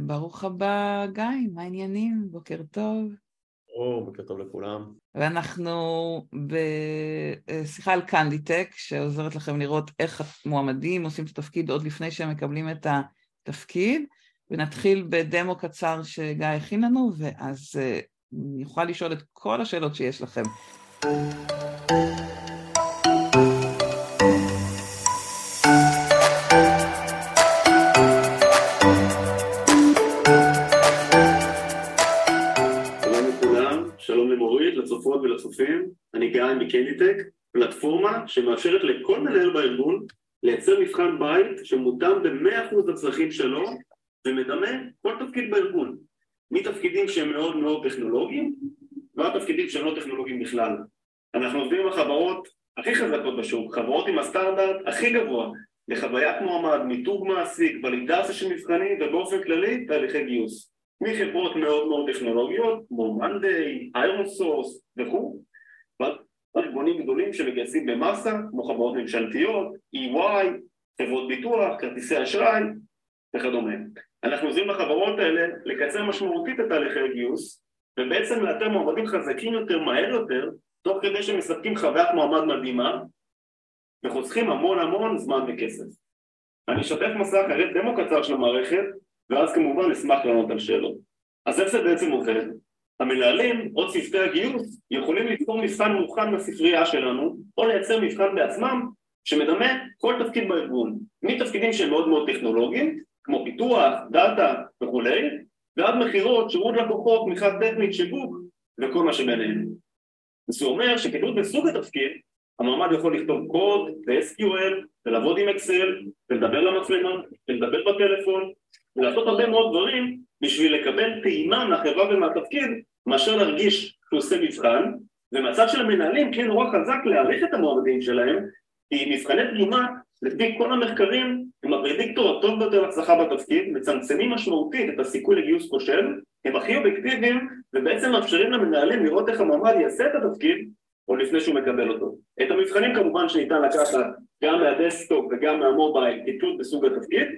ברוך הבא, גיא, מה העניינים? בוקר טוב. או, בוקר טוב לכולם. ואנחנו בשיחה על קנדיטק, שעוזרת לכם לראות איך המועמדים עושים את התפקיד עוד לפני שהם מקבלים את התפקיד, ונתחיל בדמו קצר שגיא הכין לנו, ואז אה, נוכל לשאול את כל השאלות שיש לכם. ולצופים, אני גיא מקנדיטק, פלטפורמה שמאפשרת לכל מנהל בארגון לייצר מבחן בית שמותאם ב-100% לצרכים שלו ומדמה כל תפקיד בארגון, מתפקידים שהם מאוד מאוד טכנולוגיים ועד תפקידים שהם לא טכנולוגיים בכלל. אנחנו עובדים עם החברות הכי חזקות בשוק, חברות עם הסטנדרט הכי גבוה לחוויית מועמד, מיתוג מעסיק, ולידציה של מבחנים ובאופן כללי תהליכי גיוס. מחברות מאוד מאוד טכנולוגיות כמו Monday, ironSource וכו', ארגונים גדולים שמגייסים במאסה כמו חברות ממשלתיות, EY, חברות ביטוח, כרטיסי אשראי וכדומה. אנחנו עוזרים לחברות האלה לקצר משמעותית את תהליכי הגיוס ובעצם לאתר מועמדים חזקים יותר, מהר יותר, תוך כדי שמספקים חוויית מועמד מדהימה וחוסכים המון המון זמן וכסף. אני אשתף מסך, אראה דמו קצר של המערכת ואז כמובן נשמח לענות על שאלות. אז איך זה בעצם עובד? המנהלים או צוותי הגיוס יכולים לבחור מבחן מוכן בספרייה שלנו או לייצר מבחן בעצמם שמדמה כל תפקיד בארגון מתפקידים שהם מאוד מאוד טכנולוגיים כמו פיתוח, דאטה וכולי ועד מכירות, שירות לקוחות, תמיכה טכנית, שיווק וכל מה שביניהם. זה אומר שכתלות בסוג התפקיד המועמד יכול לכתוב קוד ב-SQL ולעבוד עם אקסל ולדבר למצלמה ולדבר בטלפון ולעשות הרבה מאוד דברים בשביל לקבל טעימה מהחברה ומהתפקיד מאשר להרגיש שהוא עושה מבחן ומהצד של המנהלים כן נורא חזק להעריך את המועמדים שלהם כי מבחני תגומה לפי כל המחקרים הם הפרדיקטור הטוב ביותר להצלחה בתפקיד מצמצמים משמעותית את הסיכוי לגיוס חושב הם הכי אובייקטיביים ובעצם מאפשרים למנהלים לראות איך המועמד יעשה את התפקיד עוד לפני שהוא מקבל אותו. את המבחנים כמובן שניתן לקחת גם מה desktop וגם מה mobile כתלות בסוג התפקיד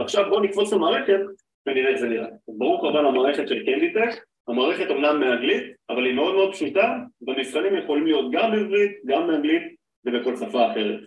ועכשיו בואו נקפוץ למערכת ונראה איך זה נראה. ברוך הבא למערכת של קנדיטק, המערכת אומנם באנגלית, אבל היא מאוד מאוד פשוטה, המבחנים יכולים להיות גם בעברית, גם באנגלית ובכל שפה אחרת.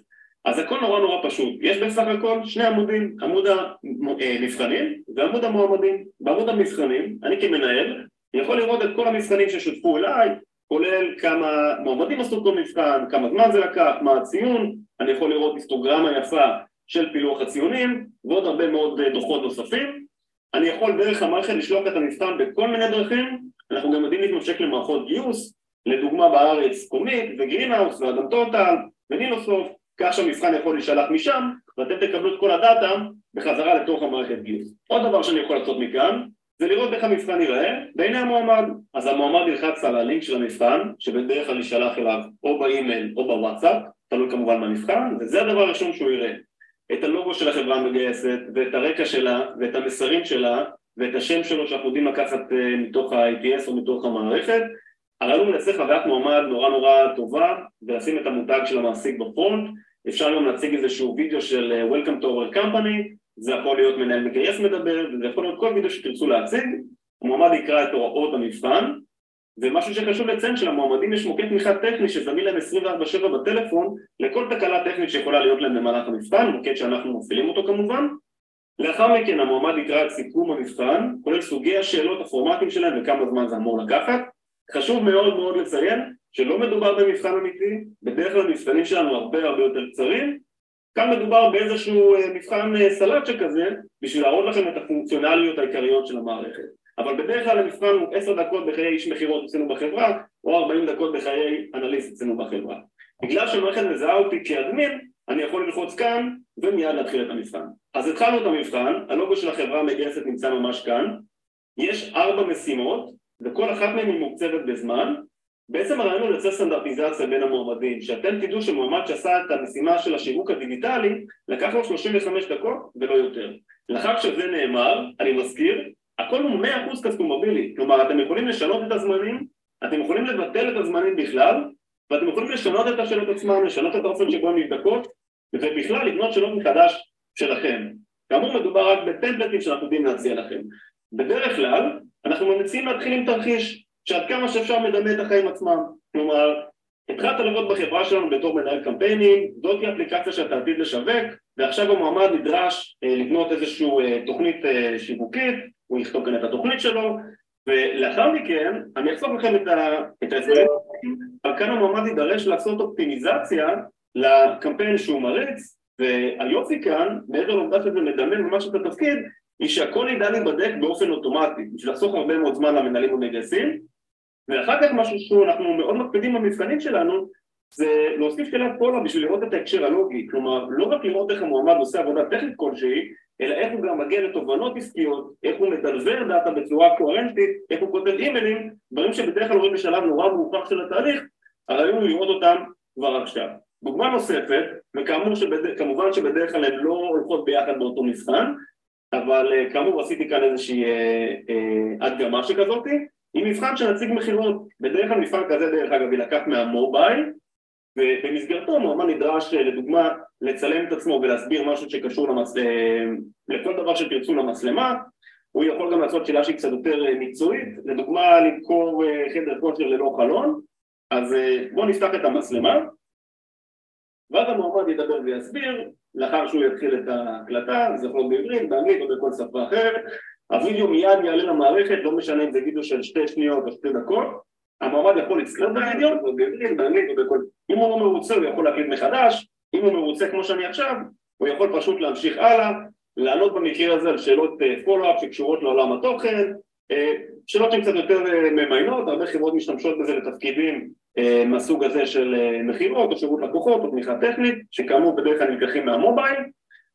אז הכל נורא נורא פשוט, יש בסך הכל שני עמודים, עמוד המבחנים ועמוד המועמדים. בעמוד המבחנים, אני כמנהל יכול לראות את כל המבחנים ששותפו אליי, כולל כמה מועמדים עשו אותו מבחן, כמה זמן זה לקח, מה הציון, אני יכול לראות היסטוגרמה יפה של פילוח הציונים ועוד הרבה מאוד אה, דוחות נוספים. אני יכול דרך המערכת לשלוח את המבחן בכל מיני דרכים, אנחנו גם יודעים להתמשק למערכות גיוס, לדוגמה בארץ קומית וגרינהאוס ואדם טוטל ונילוסוף, כך שהמבחן יכול להישלח משם ואתם תקבלו את כל הדאטה בחזרה לתוך המערכת גיוס. עוד דבר שאני יכול לעשות מכאן זה לראות איך המבחן ייראה בעיני המועמד. אז המועמד ילחץ על הלינק של המבחן שבדרך כלל יישלח אליו או באימייל או בוואטסאפ, תלוי כמובן במבחן, וזה הדבר הראשון שהוא יראה. את הלוגו של החברה המגייסת ואת הרקע שלה ואת המסרים שלה ואת השם שלו שאנחנו יודעים לקחת אה, מתוך ה-ITS או מתוך המערכת. הרעיון הוא לייצר חוויית מועמד נורא נורא טובה ולשים את המותג של המעסיק בפרונט. אפשר גם להציג איזשהו וידאו של אה, Welcome to our company. זה יכול להיות מנהל מגייס מדבר וזה יכול להיות כל וידאו שתרצו להציג. המועמד יקרא את הוראות המבחן ומשהו שחשוב לציין שלמועמדים יש מוקד תמיכה טכני שזמין להם 24/7 בטלפון לכל תקלה טכנית שיכולה להיות להם במהלך המבחן, מוקד שאנחנו מפעילים אותו כמובן. לאחר מכן המועמד יקרא את סיכום המבחן, כולל סוגי השאלות, הפורמטים שלהם וכמה זמן זה אמור לקחת. חשוב מאוד מאוד לציין שלא מדובר במבחן אמיתי, בדרך כלל המבחנים שלנו הרבה הרבה יותר קצרים. כאן מדובר באיזשהו אה, מבחן אה, סלט שכזה בשביל להראות לכם את הפונקציונליות העיקריות של המערכת. אבל בדרך כלל המבחן הוא עשר דקות בחיי איש מכירות אצלנו בחברה או ארבעים דקות בחיי אנליסט אצלנו בחברה. בגלל שהמערכת מזהה אותי כאדמין, אני יכול ללחוץ כאן ומיד להתחיל את המבחן. אז התחלנו את המבחן, הלוגו של החברה המגייסת נמצא ממש כאן, יש ארבע משימות וכל אחת מהן היא מוקצבת בזמן בעצם הרעיון הוא לייצר סטנדרטיזציה בין המועמדים, שאתם תדעו שמועמד שעשה את המשימה של השיווק הדיגיטלי לקח לו 35 דקות ולא יותר. לאחר שזה נאמר, אני מזכיר, הכל הוא מאה אחוז קסטומבילי, כלומר אתם יכולים לשנות את הזמנים, אתם יכולים לבטל את הזמנים בכלל, ואתם יכולים לשנות את השאלות עצמם, לשנות את האופן שבו הן נבדקות, ובכלל לבנות שאלות מחדש שלכם. כאמור מדובר רק בטמפלטים שאנחנו יודעים להציע לכם. בדרך כלל אנחנו ממליצים להתחיל עם תרחיש שעד כמה שאפשר מדמה את החיים עצמם. כלומר, התחלת לעבוד בחברה שלנו בתור מנהל קמפיינים, זאתי אפליקציה שאתה עתיד לשווק, ועכשיו המועמד נדרש אה, לבנות איזושהי אה, תוכנית אה, שיווקית, הוא יכתוב כאן את התוכנית שלו, ולאחר מכן אני אחסוך לכם את ההסברים, אבל כאן המועמד יידרש לעשות אופטימיזציה לקמפיין שהוא מריץ, והיופי כאן, מעבר לעובדה שזה מדמה ממש את התפקיד, היא שהכל ידע להיבדק באופן אוטומטי, בשביל לחסוך הרבה מאוד זמן למנהלים המגייסים, ואחר כך משהו שאנחנו מאוד מקפידים במבחנים שלנו, זה להוסיף שאלת פולה בשביל לראות את ההקשר הלוגי, כלומר לא רק לראות איך המועמד עושה עבודה טכנית כלשהי, אלא איך הוא גם מגיע לתובנות עסקיות, איך הוא מדלבר דאטה בצורה קוהרנטית, איך הוא כותב אימיילים, דברים שבדרך כלל רואים בשלב נורא מאוחר של התהליך, הרעיון הוא לראות אותם כבר עכשיו. דוגמה נוספת, וכאמור שבד... כמובן שבדרך כלל הן לא הולכות ביחד באותו מבחן, אבל אה, כאמור עשיתי כאן איזושהי אה, אה, הדגמה שכזאתי, עם מבחן של נציג מכירות, בדרך כלל מבחן כזה דרך אגב יילקח מהמובייל, ובמסגרתו מועמד נדרש אה, לדוגמה לצלם את עצמו ולהסביר משהו שקשור. אה, לכל דבר שתרצו למצלמה. הוא יכול גם לעשות שאלה שהיא קצת יותר אה, מקצועית, לדוגמה למכור חדר כושר ללא חלון. אז בואו נפתח את המצלמה ואז המועמד ידבר ויסביר. לאחר שהוא יתחיל את ההקלטה, זה יכול להיות בעברית, באנגלית או בכל שפה אחרת הווידאו מיד יעלה למערכת, לא משנה אם זה וידאו של שתי שניות או שתי דקות המועמד יכול לצלול בעליון. אם הוא לא מרוצה הוא יכול להקליט מחדש, אם הוא מרוצה כמו שאני עכשיו, הוא יכול פשוט להמשיך הלאה, לענות במקרה הזה על שאלות פולו-אפ אה, שקשורות לעולם התוכן, אה, שאלות שהן קצת יותר אה, ממיינות, הרבה חברות משתמשות בזה לתפקידים מהסוג הזה של מכירות או שירות לקוחות או תמיכה טכנית, שכאמור בדרך כלל נלקחים מהמובייל,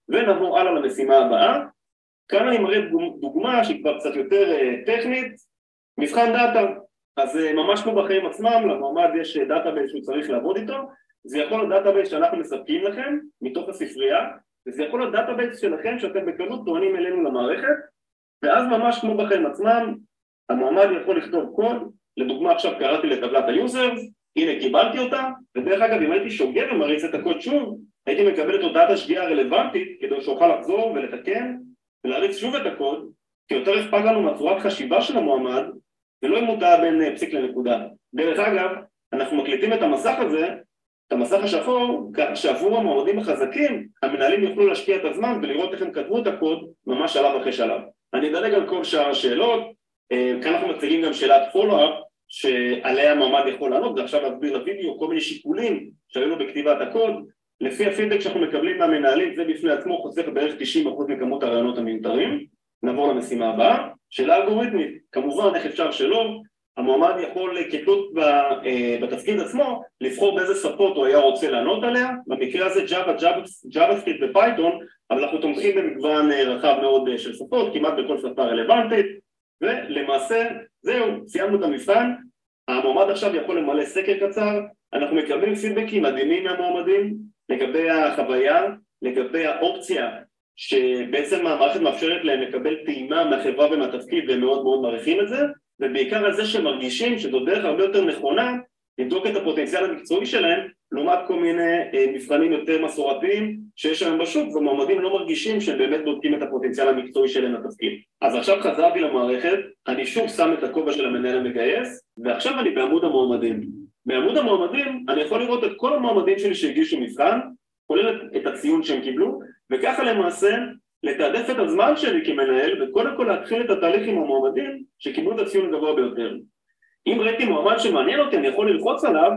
ונעבור הלאה למשימה הבאה. כאן אני מראה דוגמה שהיא כבר קצת יותר טכנית, מבחן data. אז אה, ממש כמו בחיים עצמם, למועמד יש database אה, שהוא צריך לעבוד איתו, זה יכול להיות database שאנחנו מספקים לכם מתוך הספרייה, וזה יכול להיות database שלכם שאתם בקלות טוענים אלינו למערכת, ואז ממש כמו בחיים עצמם, המועמד יכול לכתוב קוד, לדוגמה עכשיו קראתי לטבלת ה users, הנה קיבלתי אותה, ודרך אגב אם הייתי שוגר ומריץ את הקוד שוב, הייתי מקבל את הודעת השגיאה הרלוונטית כדי שאוכל לחזור ולתקן ולהריץ שוב את הקוד, כי יותר אכפת לנו מהצורת חשיבה של המועמד ולא מודע בין אה, פסיק לנקודה. דרך אגב, אנחנו מקליטים את המסך הזה, את המסך השחור, כך שעבור המועמדים החזקים, המנהלים יוכלו להשקיע את הזמן ולראות איך הם כתבו את הקוד ממש שלב אחרי שלב. אני אדלג על כל שאר השאלות, אה, כאן אנחנו מציגים גם שאלת פולו-אפ שעליה המועמד יכול לענות, ועכשיו להסביר בוידאו כל מיני שיקולים שהיו לו בכתיבת הקוד, לפי הפידבק שאנחנו מקבלים מהמנהלים זה בפני עצמו חוסך בערך 90% מכמות הראיונות המיותרים. נעבור למשימה הבאה. שאלה אלגוריתמית, כמובן איך אפשר שלא, המועמד יכול כתלות אה, בתפקיד עצמו לבחור באיזה שפות הוא היה רוצה לענות עליה, במקרה הזה Java, JavaScript ו Python, אבל אנחנו תומכים במגוון אה, רחב מאוד אה, של שפות, כמעט בכל שפה רלוונטית, ולמעשה זהו, סיימנו את המבחן, המועמד עכשיו יכול למלא סקר קצר, אנחנו מקבלים פידבקים מדהימים מהמועמדים לגבי החוויה, לגבי האופציה שבעצם המערכת מאפשרת להם לקבל טעימה מהחברה ומהתפקיד והם מאוד מאוד מעריכים את זה ובעיקר על זה שהם מרגישים שזו דרך הרבה יותר נכונה לבדוק את הפוטנציאל המקצועי שלהם לעומת כל מיני אה, מבחנים יותר מסורתיים שיש היום בשוק ומועמדים לא מרגישים שהם באמת בודקים את הפוטנציאל המקצועי שלהם לתפקיד. אז עכשיו חזרתי למערכת, אני שוב שם את הכובע של המנהל המגייס ועכשיו אני בעמוד המועמדים. בעמוד המועמדים אני יכול לראות את כל המועמדים שלי שהגישו מבחן כולל את הציון שהם קיבלו וככה למעשה לתעדף את הזמן שלי כמנהל וקודם כל להתחיל את התהליך עם המועמדים שקיבלו את הציון הגבוה ביותר. אם ראיתי מועמד שמעניין אותי אני יכול ללחוץ עליו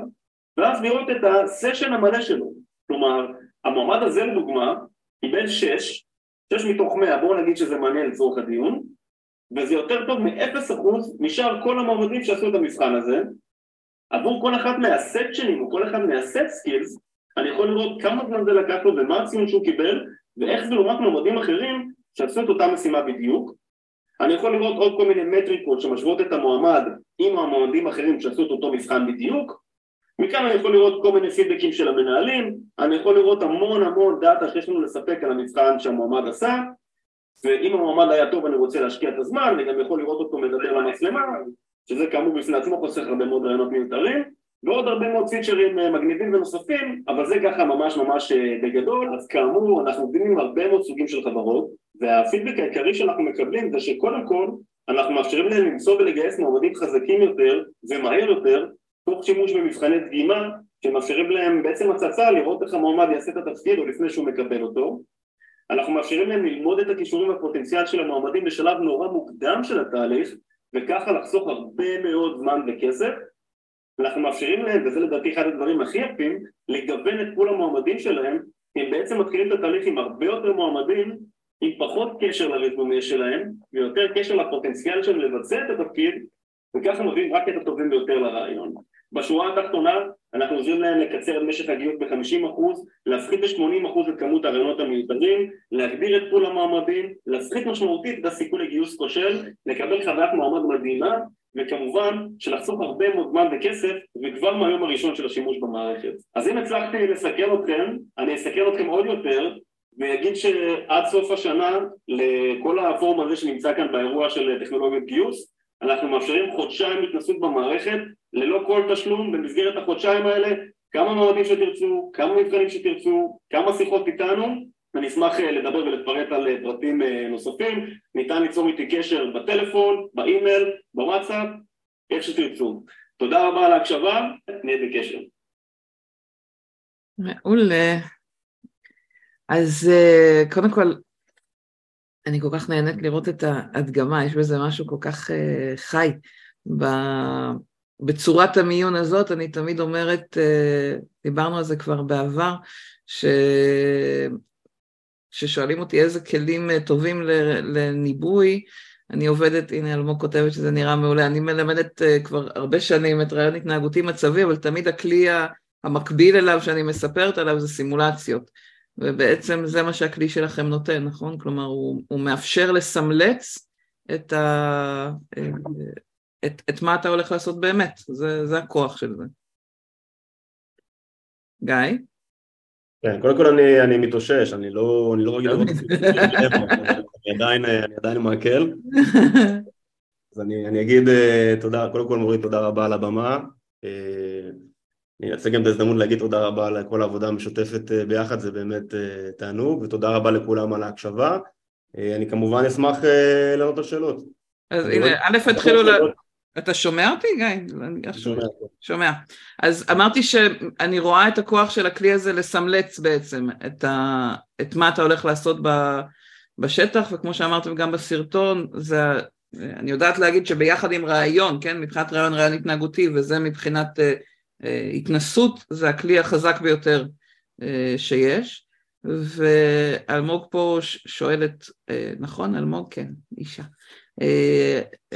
ואז לראות את הסשן המלא שלו. כלומר, המועמד הזה לדוגמה קיבל 6, 6 מתוך 100, בואו נגיד שזה מעניין לצורך הדיון, וזה יותר טוב מ-0% משאר כל המועמדים שעשו את המבחן הזה. עבור כל אחת מהסקשנים או כל אחד מה set skills אני יכול לראות כמה זמן זה לקח לו ומה הציון שהוא קיבל ואיך זה לעומת מועמדים אחרים שעשו את אותה משימה בדיוק? אני יכול לראות עוד כל מיני מטריקות שמשוות את המועמד עם המועמדים האחרים שעשו את אותו מבחן בדיוק. מכאן אני יכול לראות כל מיני פידבקים של המנהלים. אני יכול לראות המון המון data שיש לנו לספק על המבחן שהמועמד עשה. ואם המועמד היה טוב אני רוצה להשקיע את הזמן אני גם יכול לראות אותו מדבר למצלמה שזה כאמור בפני עצמו חוסך הרבה מאוד רעיונות מיותרים ועוד הרבה מאוד פיצ'רים אה, מגניבים ונוספים, אבל זה ככה ממש ממש אה, בגדול, אז כאמור אנחנו עובדים עם הרבה מאוד סוגים של חברות, והפידבק העיקרי שאנחנו מקבלים זה שקודם כל אנחנו מאפשרים להם למצוא ולגייס מועמדים חזקים יותר ומהר יותר תוך שימוש במבחני דגימה שמאפשרים להם בעצם הצצה לראות איך המועמד יעשה את התפקיד או לפני שהוא מקבל אותו. אנחנו מאפשרים להם ללמוד את הכישורים והפוטנציאל של המועמדים בשלב נורא מוקדם של התהליך וככה לחסוך הרבה מאוד זמן וכסף אנחנו מאפשרים להם, וזה לדעתי אחד הדברים הכי יפים, לגוון את פול המועמדים שלהם הם בעצם מתחילים את התהליך עם הרבה יותר מועמדים עם פחות קשר לרזומה שלהם ויותר קשר לפוטנציאל שלהם לבצע את התפקיד וככה מביאים רק את הטובים ביותר לרעיון. בשורה התחתונה אנחנו עוזרים להם לקצר את משך הגיוס ב-50%, להפחית ב-80% את כמות הרעיונות המיותרים, להגביר את פול המועמדים, להפחית משמעותית את הסיכוי לגיוס כושל, לקבל חוויית מועמד מדהימה וכמובן שלחסוך הרבה מאוד זמן וכסף וכבר מהיום הראשון של השימוש במערכת. אז אם הצלחתי לסכם אתכם, אני אסכם אתכם עוד יותר ואגיד שעד סוף השנה לכל הפורום הזה שנמצא כאן באירוע של טכנולוגיות גיוס אנחנו מאפשרים חודשיים התנסות במערכת ללא כל תשלום במסגרת החודשיים האלה כמה מועדים שתרצו, כמה מבחנים שתרצו, כמה שיחות איתנו אני אשמח אה, לדבר ולפרט על אה, פרטים אה, נוספים. ניתן ליצור איתי קשר בטלפון, באימייל, בוואטסאפ, איך שתרצו. תודה רבה על ההקשבה, נהיה בקשר. מעולה. אז קודם כל אני כל כך נהנית לראות את ההדגמה, יש בזה משהו כל כך חי. בצורת המיון הזאת, אני תמיד אומרת, דיברנו על זה כבר בעבר, ש... ששואלים אותי איזה כלים uh, טובים לניבוי, אני עובדת, הנה אלמוג כותבת שזה נראה מעולה, אני מלמדת uh, כבר הרבה שנים את רעיון התנהגותי מצבי, אבל תמיד הכלי המקביל אליו שאני מספרת עליו זה סימולציות. ובעצם זה מה שהכלי שלכם נותן, נכון? כלומר, הוא, הוא מאפשר לסמלץ את, ה, את, את מה אתה הולך לעשות באמת, זה, זה הכוח של זה. גיא? כן, קודם כל אני, אני מתאושש, אני לא, אני לא רגיל לראות את זה, אני עדיין, אני עדיין מעכל. אז אני, אני אגיד אה, תודה, קודם כל מורי תודה רבה על הבמה. אה, אני אנצל גם את ההזדמנות להגיד תודה רבה על כל העבודה המשותפת אה, ביחד, זה באמת תענוג, ותודה רבה לכולם על ההקשבה. אני כמובן אשמח לענות על שאלות. אז הנה, א', התחילו ל... אתה שומע אותי, גיא? שומע. שומע. אז אמרתי שאני רואה את הכוח של הכלי הזה לסמלץ בעצם את, ה... את מה אתה הולך לעשות ב... בשטח, וכמו שאמרתם גם בסרטון, זה... אני יודעת להגיד שביחד עם רעיון, כן, מבחינת רעיון רעיון התנהגותי, וזה מבחינת אה, התנסות זה הכלי החזק ביותר אה, שיש, ואלמוג פה שואלת, אה, נכון אלמוג? כן, אישה.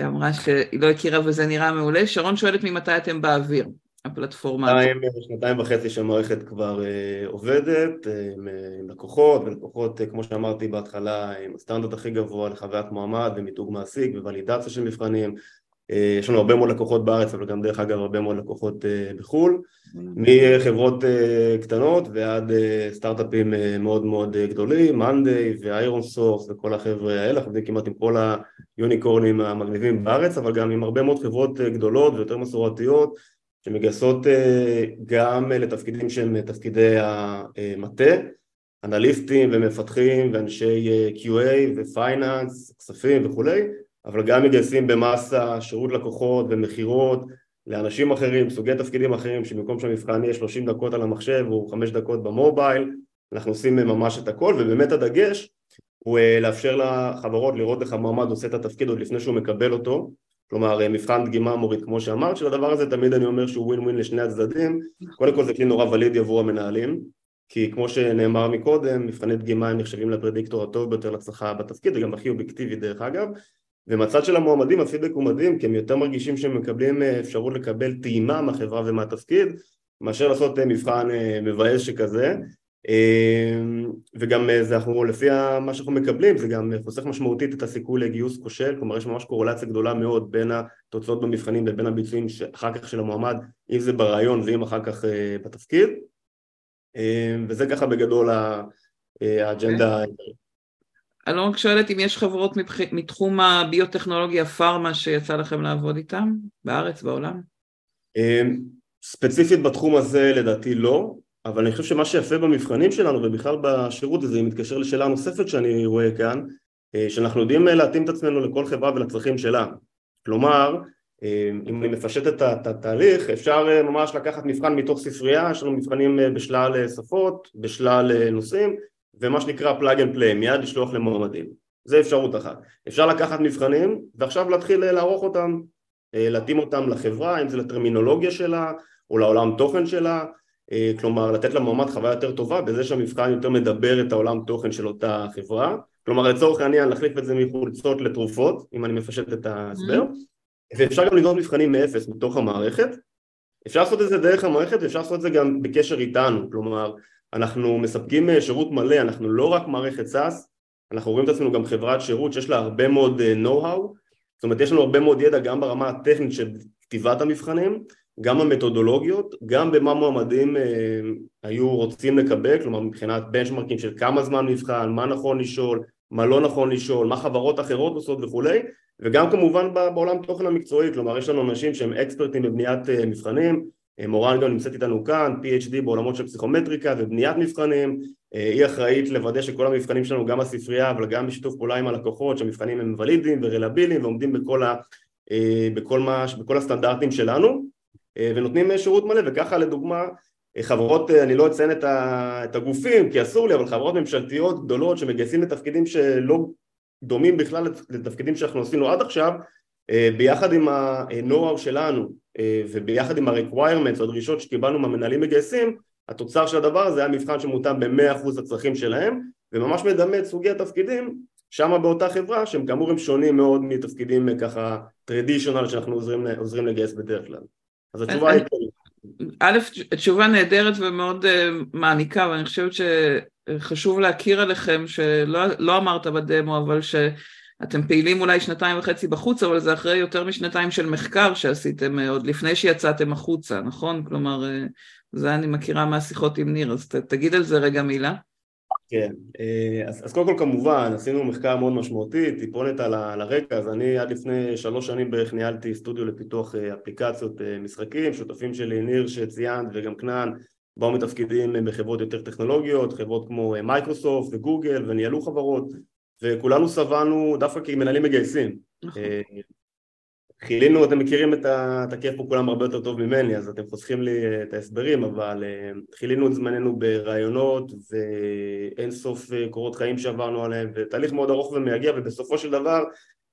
אמרה שהיא לא הכירה וזה נראה מעולה. שרון שואלת ממתי אתם באוויר, הפלטפורמה הזאת. שנתיים וחצי שהמערכת כבר עובדת, עם, לקוחות, ולקוחות, כמו שאמרתי בהתחלה, עם הסטנדרט הכי גבוה לחוויית מועמד ומיתוג מעסיק וולידציה של מבחנים, אה, יש לנו הרבה מאוד לקוחות בארץ, אבל גם דרך אגב הרבה מאוד לקוחות אה, בחו"ל, mm-hmm. מחברות אה, קטנות ועד סטארט-אפים מאוד מאוד גדולים, Monday ו ironSource וכל החבר'ה האלה, אנחנו עובדים כמעט עם כל היוניקורנים המגניבים בארץ, אבל גם עם הרבה מאוד חברות גדולות ויותר מסורתיות שמגייסות גם לתפקידים שהם תפקידי המטה, אנליסטים ומפתחים ואנשי QA ופייננס, כספים וכולי אבל גם מגייסים במאסה שירות לקוחות ומכירות לאנשים אחרים, סוגי תפקידים אחרים שבמקום שהמבחן יהיה 30 דקות על המחשב הוא 5 דקות במובייל, אנחנו עושים ממש את הכל ובאמת הדגש הוא אה, לאפשר לחברות לראות איך המועמד עושה את התפקיד עוד לפני שהוא מקבל אותו. כלומר אה, מבחן דגימה מוריד כמו שאמרת שלדבר הזה תמיד אני אומר שהוא ווין ווין לשני הצדדים. קודם כל זה כלי נורא ולידי עבור המנהלים כי כמו שנאמר מקודם מבחני דגימה הם נחשבים לפרדיקטור הטוב ביותר להצלחה בתפקיד וגם הכי אובייקטיבי דרך אגב ומצד של המועמדים הפידבק הוא מדהים כי הם יותר מרגישים שהם מקבלים אה, אפשרות לקבל טעימה מהחברה ומהתפקיד מאשר לעשות אה, מבחן אה, מבאס שכזה וגם זה אנחנו לפי מה שאנחנו מקבלים זה גם חוסך משמעותית את הסיכוי לגיוס כושל כלומר יש ממש קורלציה גדולה מאוד בין התוצאות במבחנים ובין הביצועים אחר כך של המועמד אם זה ברעיון ואם אחר כך בתפקיד וזה ככה בגדול האג'נדה okay. אני לא רק שואלת אם יש חברות מתחום הביוטכנולוגיה פארמה שיצא לכם לעבוד איתם, בארץ, בעולם? אמ, ספציפית בתחום הזה לדעתי לא, אבל אני חושב שמה שיפה במבחנים שלנו ובכלל בשירות הזה, אם מתקשר לשאלה נוספת שאני רואה כאן, שאנחנו יודעים להתאים את עצמנו לכל חברה ולצרכים שלה. כלומר, אם אני מפשט את התהליך, אפשר ממש לקחת מבחן מתוך ספרייה, יש לנו מבחנים בשלל שפות, בשלל נושאים, ומה שנקרא plug and play, מיד לשלוח למועמדים. זה אפשרות אחת. אפשר לקחת מבחנים ועכשיו להתחיל לערוך אותם, להתאים אותם לחברה, אם זה לטרמינולוגיה שלה או לעולם תוכן שלה, כלומר לתת למועמד חוויה יותר טובה בזה שהמבחן יותר מדבר את העולם תוכן של אותה חברה, כלומר לצורך העניין להחליף את זה מחולצות לתרופות, אם אני מפשט את ההסבר. ואפשר גם לבנות מבחנים מאפס מתוך המערכת, אפשר לעשות את זה דרך המערכת ואפשר לעשות את זה גם בקשר איתנו, כלומר אנחנו מספקים שירות מלא, אנחנו לא רק מערכת SaaS, אנחנו רואים את עצמנו גם חברת שירות שיש לה הרבה מאוד know-how, זאת אומרת יש לנו הרבה מאוד ידע גם ברמה הטכנית של כתיבת המבחנים, גם המתודולוגיות, גם במה מועמדים אה, היו רוצים לקבל, כלומר מבחינת בנצ'מרקים של כמה זמן מבחן, מה נכון לשאול, מה לא נכון לשאול, מה חברות אחרות עושות וכולי, וגם כמובן בעולם תוכן המקצועי, כלומר יש לנו אנשים שהם אקספרטים בבניית אה, מבחנים, אה, מורן גם נמצאת איתנו כאן, PhD בעולמות של פסיכומטריקה ובניית מבחנים, אה, היא אחראית לוודא שכל המבחנים שלנו, גם הספרייה, אבל גם בשיתוף פעולה עם הלקוחות, שהמבחנים הם ולידיים ורלביליים ועומדים בכל, ה, בכל, מה, בכל הסטנדרטים שלנו, ונותנים שירות מלא, וככה לדוגמה חברות, אני לא אציין את הגופים כי אסור לי, אבל חברות ממשלתיות גדולות שמגייסים לתפקידים שלא דומים בכלל לתפקידים שאנחנו עשינו עד עכשיו, ביחד עם ה-know-how שלנו וביחד עם ה-requirements, הדרישות שקיבלנו מהמנהלים מגייסים, התוצר של הדבר הזה היה מבחן שמותאם ב-100% לצרכים שלהם וממש מדמה את סוגי התפקידים שם באותה חברה שהם כאמור הם שונים מאוד מתפקידים ככה טרדישיונל שאנחנו עוזרים, עוזרים לגייס בדרך כלל. אז התשובה היא א', תשובה נהדרת ומאוד uh, מעניקה, ואני חושבת שחשוב להכיר עליכם, שלא לא אמרת בדמו, אבל שאתם פעילים אולי שנתיים וחצי בחוץ, אבל זה אחרי יותר משנתיים של מחקר שעשיתם uh, עוד לפני שיצאתם החוצה, נכון? כלומר, uh, זה אני מכירה מהשיחות עם ניר, אז ת, תגיד על זה רגע מילה. כן, אה, אז, אז קודם כל כמובן עשינו מחקר מאוד משמעותי, טיפונת על, על הרקע, אז אני עד לפני שלוש שנים בערך ניהלתי סטודיו לפיתוח אה, אפליקציות אה, משחקים, שותפים שלי ניר שציינת וגם כנען באו מתפקידים בחברות יותר טכנולוגיות, חברות כמו מייקרוסופט וגוגל וניהלו חברות וכולנו סבלנו דווקא כמנהלים מגייסים נכון. חילינו, אתם מכירים את, הכיף פה כולם הרבה יותר טוב ממני, אז אתם חוסכים לי אה, את ההסברים, אבל אה, חילינו את זמננו ברעיונות ואין סוף אה, קורות חיים שעברנו עליהם, ותהליך מאוד ארוך ומייגע, ובסופו של דבר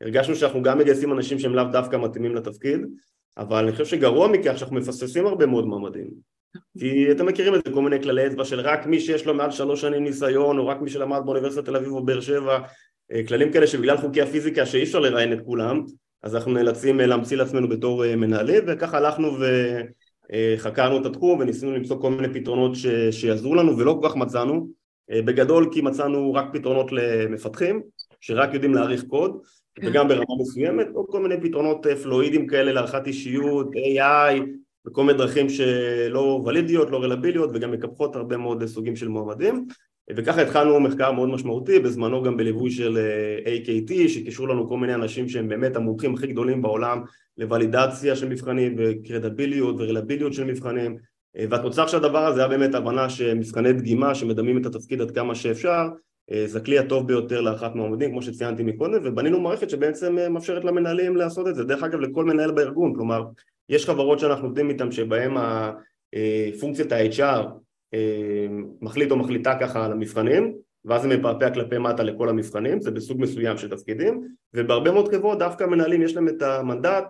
הרגשנו שאנחנו גם מגייסים אנשים שהם לאו דווקא מתאימים לתפקיד, אבל אני חושב שגרוע מכך שאנחנו מפספסים הרבה מאוד מעמדים. כי אתם מכירים את זה, כל מיני כללי אצבע של רק מי שיש לו מעל שלוש שנים ניסיון, או רק מי שלמד באוניברסיטת תל אביב או באר שבע, כללים כאלה שבגלל חוקי הפיזיקה שאי אפשר לראיין את כולם, אז אנחנו נאלצים אה, להמציא לעצמנו בתור אה, מנהלים וככה הלכנו וחקרנו את התחום וניסינו למצוא כל מיני פתרונות ש... שיעזרו לנו ולא כל כך מצאנו אה, בגדול כי מצאנו רק פתרונות למפתחים שרק יודעים להעריך קוד כן. וגם ברמה מסוימת או כל מיני פתרונות פלואידים כאלה להערכת אישיות, AI וכל מיני דרכים שלא ולידיות, לא רלביליות וגם מקפחות הרבה מאוד סוגים של מועמדים. וככה התחלנו מחקר מאוד משמעותי, בזמנו גם בליווי של אה, AKT, שקישרו לנו כל מיני אנשים שהם באמת המומחים הכי גדולים בעולם לוולידציה של מבחנים וקרדביליות ורלביליות של מבחנים. אה, והתוצר של הדבר הזה היה באמת הבנה שמבחני דגימה שמדמים את התפקיד עד כמה שאפשר אה, זה הכלי הטוב ביותר להערכת מועמדים כמו שציינתי מקודם ובנינו מערכת שבעצם מאפשרת למנהלים לעשות את זה. דרך אגב לכל מנהל בארגון כלומר יש חברות שאנחנו עובדים איתן שבהן פונקציית ה-HR אה, מחליט או מחליטה ככה על המבחנים ואז זה מפעפע כלפי מטה לכל המבחנים, זה בסוג מסוים של תפקידים ובהרבה מאוד חברות דווקא מנהלים יש להם את המנדט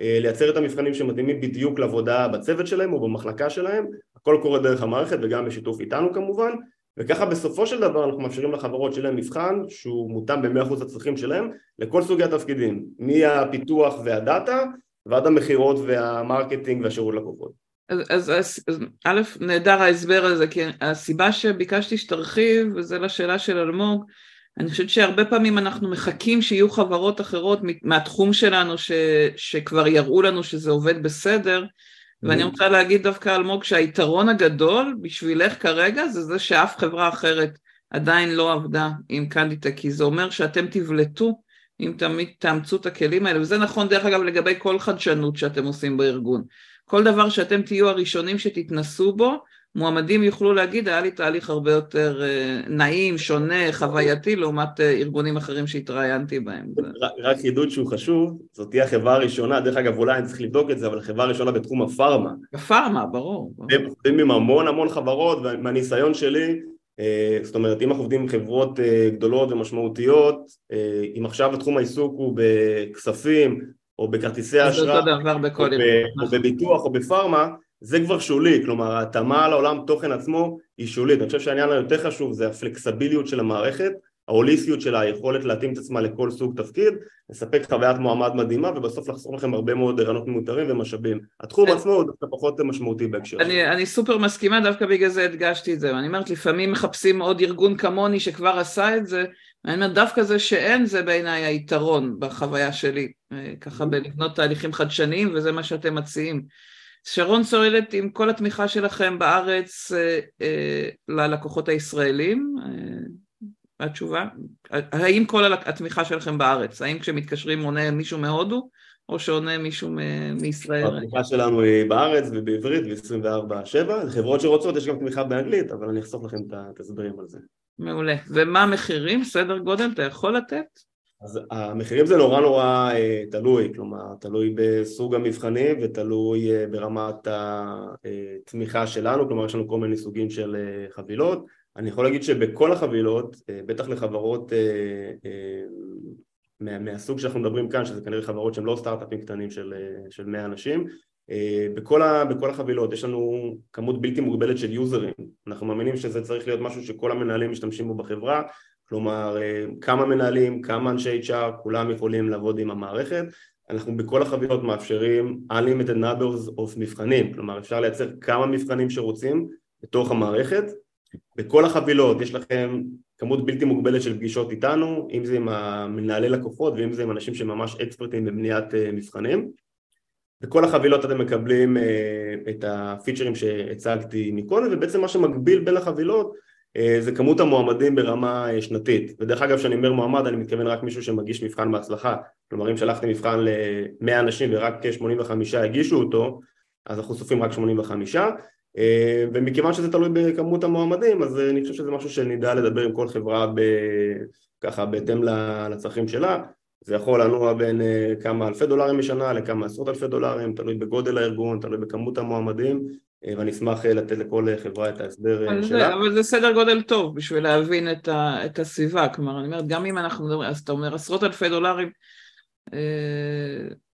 אה, לייצר את המבחנים שמתאימים בדיוק לעבודה בצוות שלהם או במחלקה שלהם. הכל קורה דרך המערכת וגם בשיתוף איתנו כמובן. וככה בסופו של דבר אנחנו מאפשרים לחברות שלהם מבחן שהוא מותאם ב-100% הצרכים שלהם לכל סוגי התפקידים מהפיתוח והדאטה ועד המכירות והמרקטינג והשירות לקוחות אז, אז, אז, אז א', נהדר ההסבר הזה, כי הסיבה שביקשתי שתרחיב, וזה לשאלה של אלמוג, אני חושבת שהרבה פעמים אנחנו מחכים שיהיו חברות אחרות מהתחום שלנו ש, שכבר יראו לנו שזה עובד בסדר, ואני רוצה להגיד דווקא אלמוג שהיתרון הגדול בשבילך כרגע זה זה שאף חברה אחרת עדיין לא עבדה עם קנדיטק, כי זה אומר שאתם תבלטו אם תמיד תאמצו את הכלים האלה, וזה נכון דרך אגב לגבי כל חדשנות שאתם עושים בארגון. כל דבר שאתם תהיו הראשונים שתתנסו בו, מועמדים יוכלו להגיד, היה לי תהליך הרבה יותר אה, נעים, שונה, חווייתי, לעומת אה, ארגונים אחרים שהתראיינתי בהם. רק חידוד שהוא חשוב, זאת תהיה החברה הראשונה, דרך אגב אולי אני צריך לבדוק את זה, אבל החברה הראשונה בתחום הפארמה. הפארמה, ברור. הם עובדים עם המון המון חברות, ומהניסיון שלי, זאת אומרת אם אנחנו עובדים עם חברות גדולות ומשמעותיות, אם עכשיו התחום העיסוק הוא בכספים או בכרטיסי אשראי, או בביטוח או בפארמה, זה כבר שולי, כלומר ההתאמה על העולם תוכן עצמו היא שולית, אני חושב שהעניין היותר חשוב זה הפלקסביליות של המערכת, ההוליסטיות של היכולת להתאים את עצמה לכל סוג תפקיד, לספק חוויית מועמד מדהימה ובסוף לחסוך לכם הרבה מאוד ערנות מיותרים ומשאבים. התחום עצמו הוא דווקא פחות משמעותי בהקשר הזה. אני סופר מסכימה, דווקא בגלל זה הדגשתי את זה, ואני אומרת לפעמים מחפשים עוד ארגון כמוני שכבר עשה את זה, ואני אומרת דווקא זה שאין זה בעיניי היתרון בחוויה שלי, אה, ככה בלבנות תהליכים חדשניים וזה מה שאתם מציעים. שרון שואלת עם כל התמיכה שלכם בארץ אה, אה, ללקוחות הישראלים, התשובה, האם כל התמיכה שלכם בארץ, האם כשמתקשרים עונה מישהו מהודו או שעונה מישהו מישראל? התמיכה שלנו היא בארץ ובעברית ב-24/7, חברות שרוצות יש גם תמיכה באנגלית, אבל אני אחסוך לכם את ההסברים על זה. מעולה, ומה המחירים, סדר גודל, אתה יכול לתת? אז המחירים זה נורא נורא אה, תלוי, כלומר תלוי בסוג המבחנים ותלוי אה, ברמת התמיכה שלנו, כלומר יש לנו כל מיני סוגים של אה, חבילות. אני יכול להגיד שבכל החבילות, בטח לחברות מה, מהסוג שאנחנו מדברים כאן, שזה כנראה חברות שהן לא סטארט-אפים קטנים של, של 100 אנשים, בכל, ה, בכל החבילות יש לנו כמות בלתי מוגבלת של יוזרים, אנחנו מאמינים שזה צריך להיות משהו שכל המנהלים משתמשים בו בחברה כלומר אה, כמה מנהלים, כמה אנשי HR, כולם יכולים לעבוד עם המערכת. אנחנו בכל החבילות מאפשרים unlimited numbers of מבחנים, כלומר אפשר לייצר כמה מבחנים שרוצים בתוך המערכת בכל החבילות יש לכם כמות בלתי מוגבלת של פגישות איתנו, אם זה עם המנהלי לקוחות ואם זה עם אנשים שממש אקספרטים בבניית אה, מבחנים. בכל החבילות אתם מקבלים אה, את הפיצ'רים שהצגתי מקודם ובעצם מה שמקביל בין החבילות אה, זה כמות המועמדים ברמה שנתית. ודרך אגב כשאני אומר מועמד אני מתכוון רק מישהו שמגיש מבחן בהצלחה. כלומר אם שלחתי מבחן ל-100 אנשים ורק 85 הגישו אותו אז אנחנו סופרים רק 85 אה, ומכיוון שזה תלוי בכמות המועמדים אז אני חושב שזה משהו שנדע לדבר עם כל חברה ב... ככה בהתאם לצרכים שלה זה יכול לנוע בין כמה אלפי דולרים בשנה לכמה עשרות אלפי דולרים, תלוי בגודל הארגון, תלוי בכמות המועמדים אה, ואני אשמח אה, לתת לכל אה, חברה את ההסבר שלה. אבל זה סדר גודל טוב בשביל להבין את, ה, את הסביבה, כלומר אני אומרת גם אם אנחנו מדברים, אז אתה אומר עשרות אלפי דולרים,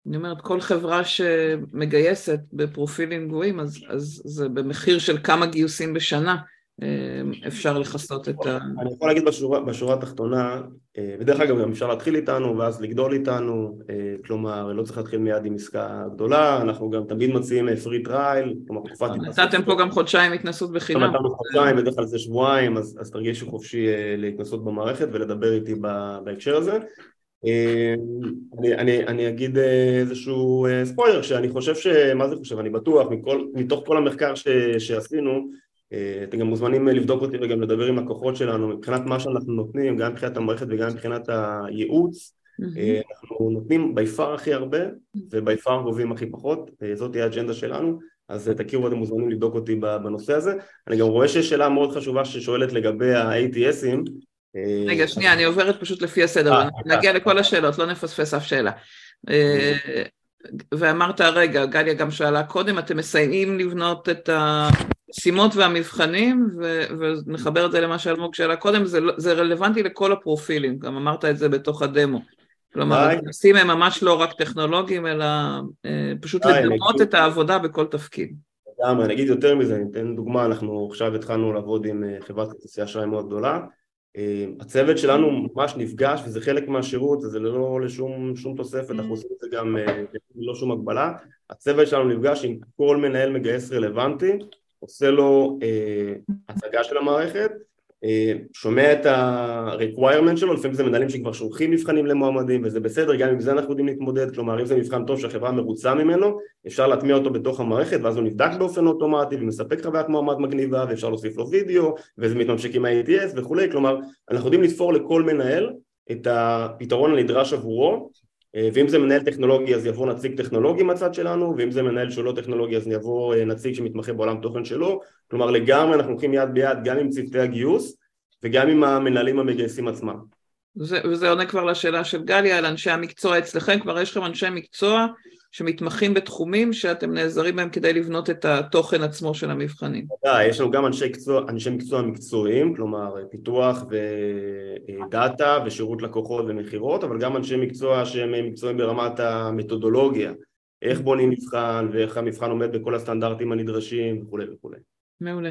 אני אומרת כל חברה שמגייסת בפרופילים גבוהים אז, אז זה במחיר של כמה גיוסים בשנה אמ, אפשר לכסות את ה... אני יכול להגיד בשורה, בשורה התחתונה, אה, ודרך אגב גם אפשר להתחיל איתנו ואז לגדול איתנו, אה, כלומר לא צריך להתחיל מיד עם עסקה גדולה, אנחנו גם תמיד מציעים free אה, trial, כלומר תקופת התנסות. נתתם פה גם חודשיים התנסות בחינם. נתנו חודשיים, בדרך כלל זה שבועיים, אז, אז תרגישו חופשי להתנסות במערכת ולדבר איתי בהקשר הזה. אני, אני, אני אגיד איזשהו ספוילר שאני חושב ש... מה זה חושב? אני בטוח מכל, מתוך כל המחקר ש, שעשינו אה, אתם גם מוזמנים לבדוק אותי וגם לדבר עם לקוחות שלנו מבחינת מה שאנחנו נותנים, גם מבחינת המערכת וגם מבחינת הייעוץ mm-hmm. אנחנו נותנים בי פאר הכי הרבה ובי פאר גובים הכי פחות, אה, זאת תהיה האג'נדה שלנו אז תכירו ואתם מוזמנים לבדוק אותי בנושא הזה אני גם רואה שיש שאלה מאוד חשובה ששואלת לגבי ה-ATSים רגע, שנייה, אני עוברת פשוט לפי הסדר, נגיע לכל השאלות, לא נפספס אף שאלה. ואמרת, רגע, גליה גם שאלה קודם, אתם מסייעים לבנות את המשימות והמבחנים, ו- ונחבר את זה למה שאלמוג שאלה קודם, זה, זה רלוונטי לכל הפרופילים, גם אמרת את זה בתוך הדמו. כלומר, הנושאים הם ממש לא רק טכנולוגיים, אלא אה, פשוט לדמות את העבודה בכל תפקיד. לגמרי, אני אגיד יותר מזה, אני אתן דוגמה, אנחנו עכשיו התחלנו לעבוד עם אה, חברת כרטיסי אשראי מאוד גדולה, אה, הצוות שלנו ממש נפגש וזה חלק מהשירות, זה לא לשום שום תוספת, אנחנו עושים את זה גם ללא שום הגבלה, הצוות שלנו נפגש עם כל מנהל מגייס רלוונטי, עושה לו אה, הצגה של המערכת, אה, שומע את ה-requirement שלו, לפעמים זה מנהלים שכבר שולחים מבחנים למועמדים וזה בסדר, גם עם זה אנחנו יודעים להתמודד, כלומר אם זה מבחן טוב שהחברה מרוצה ממנו, אפשר להטמיע אותו בתוך המערכת ואז הוא נבדק באופן אוטומטי ומספק חוויית מועמד מגניבה ואפשר להוסיף לו וידאו וזה מתממשק עם ה-ATS וכולי, כלומר אנחנו יודעים לתפור לכל מנהל את הפתרון הנדרש עבורו ואם זה מנהל טכנולוגי אז יבוא נציג טכנולוגי מהצד שלנו ואם זה מנהל שהוא לא טכנולוגי אז יבוא נציג שמתמחה בעולם תוכן שלו. כלומר לגמרי אנחנו הולכים יד ביד גם עם צוותי הגיוס וגם עם המנהלים המגייסים עצמם. זה, וזה עונה כבר לשאלה של גליה על אנשי המקצוע. אצלכם, כבר יש לכם אנשי מקצוע שמתמחים בתחומים שאתם נעזרים בהם כדי לבנות את התוכן עצמו של המבחנים. ודאי, יש לנו גם אנשי מקצוע, אנשי מקצוע מקצועיים, כלומר פיתוח ודאטה ושירות לקוחות ומכירות, אבל גם אנשי מקצוע שהם מקצועיים ברמת המתודולוגיה, איך בונים מבחן ואיך המבחן עומד בכל הסטנדרטים הנדרשים וכולי וכולי. מעולה.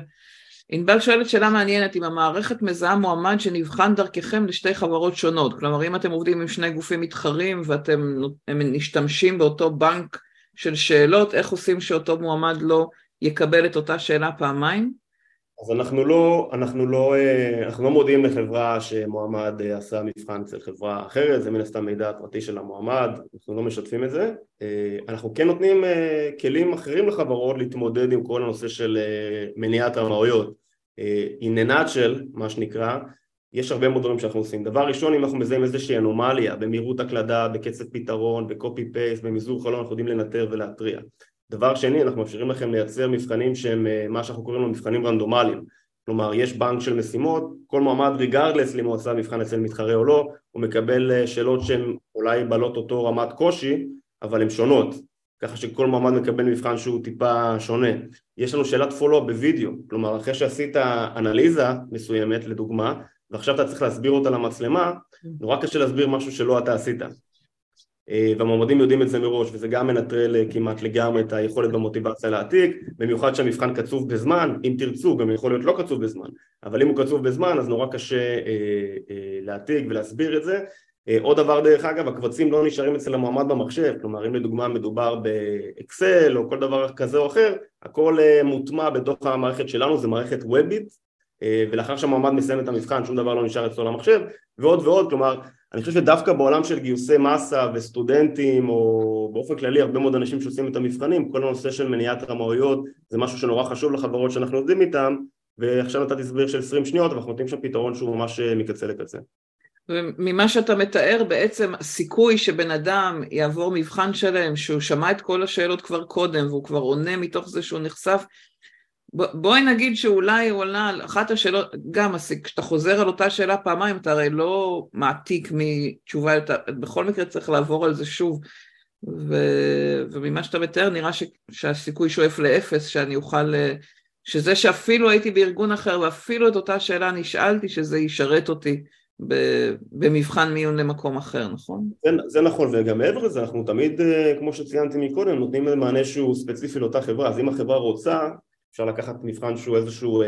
ענבל שואלת שאלה מעניינת, אם המערכת מזהה מועמד שנבחן דרככם לשתי חברות שונות, כלומר אם אתם עובדים עם שני גופים מתחרים ואתם משתמשים באותו בנק של שאלות, איך עושים שאותו מועמד לא יקבל את אותה שאלה פעמיים? אז אנחנו לא, אנחנו לא, אה, אנחנו לא מודיעים לחברה שמועמד אה, עשה מבחן אצל חברה אחרת, זה מן הסתם מידע פרטי של המועמד, אנחנו לא משתפים את זה. אה, אנחנו כן נותנים כלים אחרים לחברות להתמודד עם כל הנושא של מניעת רמאויות. In a nutshell, מה שנקרא, יש הרבה מאוד דברים שאנחנו עושים. דבר ראשון, אם אנחנו מזהים איזושהי אנומליה במהירות הקלדה, בקצב פתרון, בקופי פייסט, במזעור חלון, אנחנו יודעים לנטר ולהתריע. דבר שני, אנחנו מאפשרים לכם לייצר מבחנים שהם מה שאנחנו קוראים לו מבחנים רנדומליים כלומר יש בנק של משימות, כל מועמד ריגרדלס אם הוא עשה מבחן אצל מתחרה או לא, הוא מקבל שאלות שהן אולי בעלות אותו רמת קושי, אבל הן שונות, ככה שכל מועמד מקבל מבחן שהוא טיפה שונה. יש לנו שאלת פולו בווידאו, כלומר אחרי שעשית אנליזה מסוימת לדוגמה, ועכשיו אתה צריך להסביר אותה למצלמה, נורא קשה להסביר משהו שלא אתה עשית. אה, והמועמדים יודעים את זה מראש וזה גם מנטרל אה, כמעט לגמרי את היכולת במוטיבציה להעתיק במיוחד שהמבחן קצוב בזמן אם תרצו גם יכול להיות לא קצוב בזמן אבל אם הוא קצוב בזמן אז נורא קשה אה, להעתיק ולהסביר את זה עוד דבר דרך אגב הקבצים לא נשארים אצל המועמד במחשב כלומר אם לדוגמה מדובר באקסל או כל דבר כזה או אחר הכל מוטמע בתוך המערכת שלנו זה מערכת וובית ולאחר שהמועמד מסיים את המבחן שום דבר לא נשאר אצלו למחשב ועוד ועוד. כלומר אני חושב שדווקא בעולם של גיוסי מסה וסטודנטים או באופן כללי הרבה מאוד אנשים שעושים את המבחנים כל הנושא של מניעת רמאויות זה משהו שנורא חשוב לחברות שאנחנו עובדים איתן ועכשיו נתתי הסבר של 20 שניות ואנחנו נותנים שם פתרון שהוא ממש אה, מקצה לקצה. וממה שאתה מתאר בעצם הסיכוי שבן אדם יעבור מבחן שלם שהוא שמע את כל השאלות כבר קודם והוא כבר עונה מתוך זה שהוא נחשף בואי נגיד שאולי עולה על אחת השאלות, גם כשאתה חוזר על אותה שאלה פעמיים אתה הרי לא מעתיק מתשובה, אתה בכל מקרה צריך לעבור על זה שוב ו, וממה שאתה מתאר נראה ש, שהסיכוי שואף לאפס שאני אוכל, שזה שאפילו הייתי בארגון אחר ואפילו את אותה שאלה נשאלתי שזה ישרת אותי במבחן מיון למקום אחר, נכון? זה, זה נכון, וגם מעבר לזה אנחנו תמיד, אה, כמו שציינתי מקודם, נותנים מענה שהוא ספציפי לאותה חברה, אז אם החברה רוצה אפשר לקחת מבחן שהוא איזשהו אה,